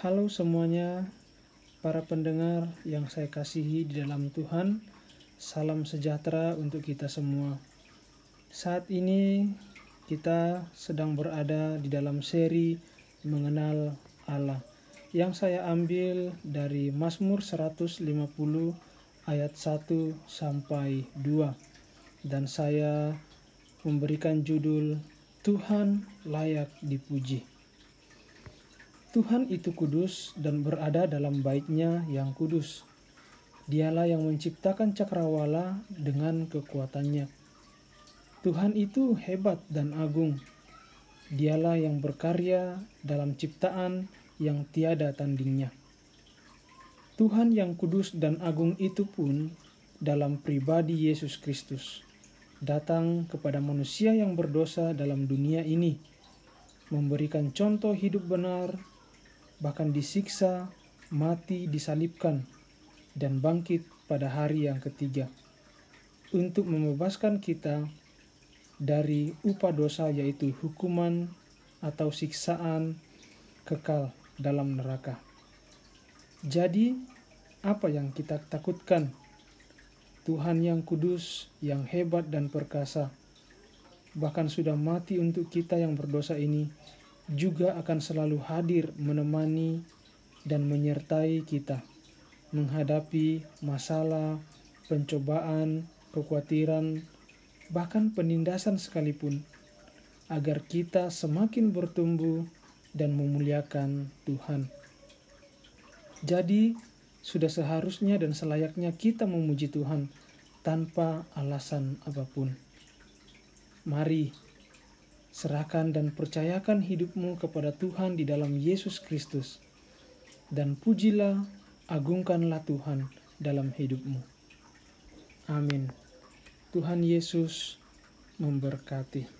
Halo semuanya, para pendengar yang saya kasihi di dalam Tuhan. Salam sejahtera untuk kita semua. Saat ini kita sedang berada di dalam seri mengenal Allah yang saya ambil dari Mazmur 150 ayat 1 sampai 2 dan saya memberikan judul Tuhan layak dipuji. Tuhan itu kudus dan berada dalam baiknya yang kudus. Dialah yang menciptakan cakrawala dengan kekuatannya. Tuhan itu hebat dan agung. Dialah yang berkarya dalam ciptaan yang tiada tandingnya. Tuhan yang kudus dan agung itu pun dalam pribadi Yesus Kristus datang kepada manusia yang berdosa dalam dunia ini, memberikan contoh hidup benar, bahkan disiksa, mati, disalibkan, dan bangkit pada hari yang ketiga, untuk membebaskan kita dari upah dosa, yaitu hukuman atau siksaan kekal dalam neraka. Jadi, apa yang kita takutkan? Tuhan yang kudus, yang hebat dan perkasa, bahkan sudah mati untuk kita yang berdosa ini, juga akan selalu hadir menemani dan menyertai kita menghadapi masalah, pencobaan, kekhawatiran, bahkan penindasan sekalipun, agar kita semakin bertumbuh dan memuliakan Tuhan. Jadi, sudah seharusnya dan selayaknya kita memuji Tuhan tanpa alasan apa pun. Mari serahkan dan percayakan hidupmu kepada Tuhan di dalam Yesus Kristus, dan pujilah, agungkanlah Tuhan dalam hidupmu. Amin. Tuhan Yesus memberkati.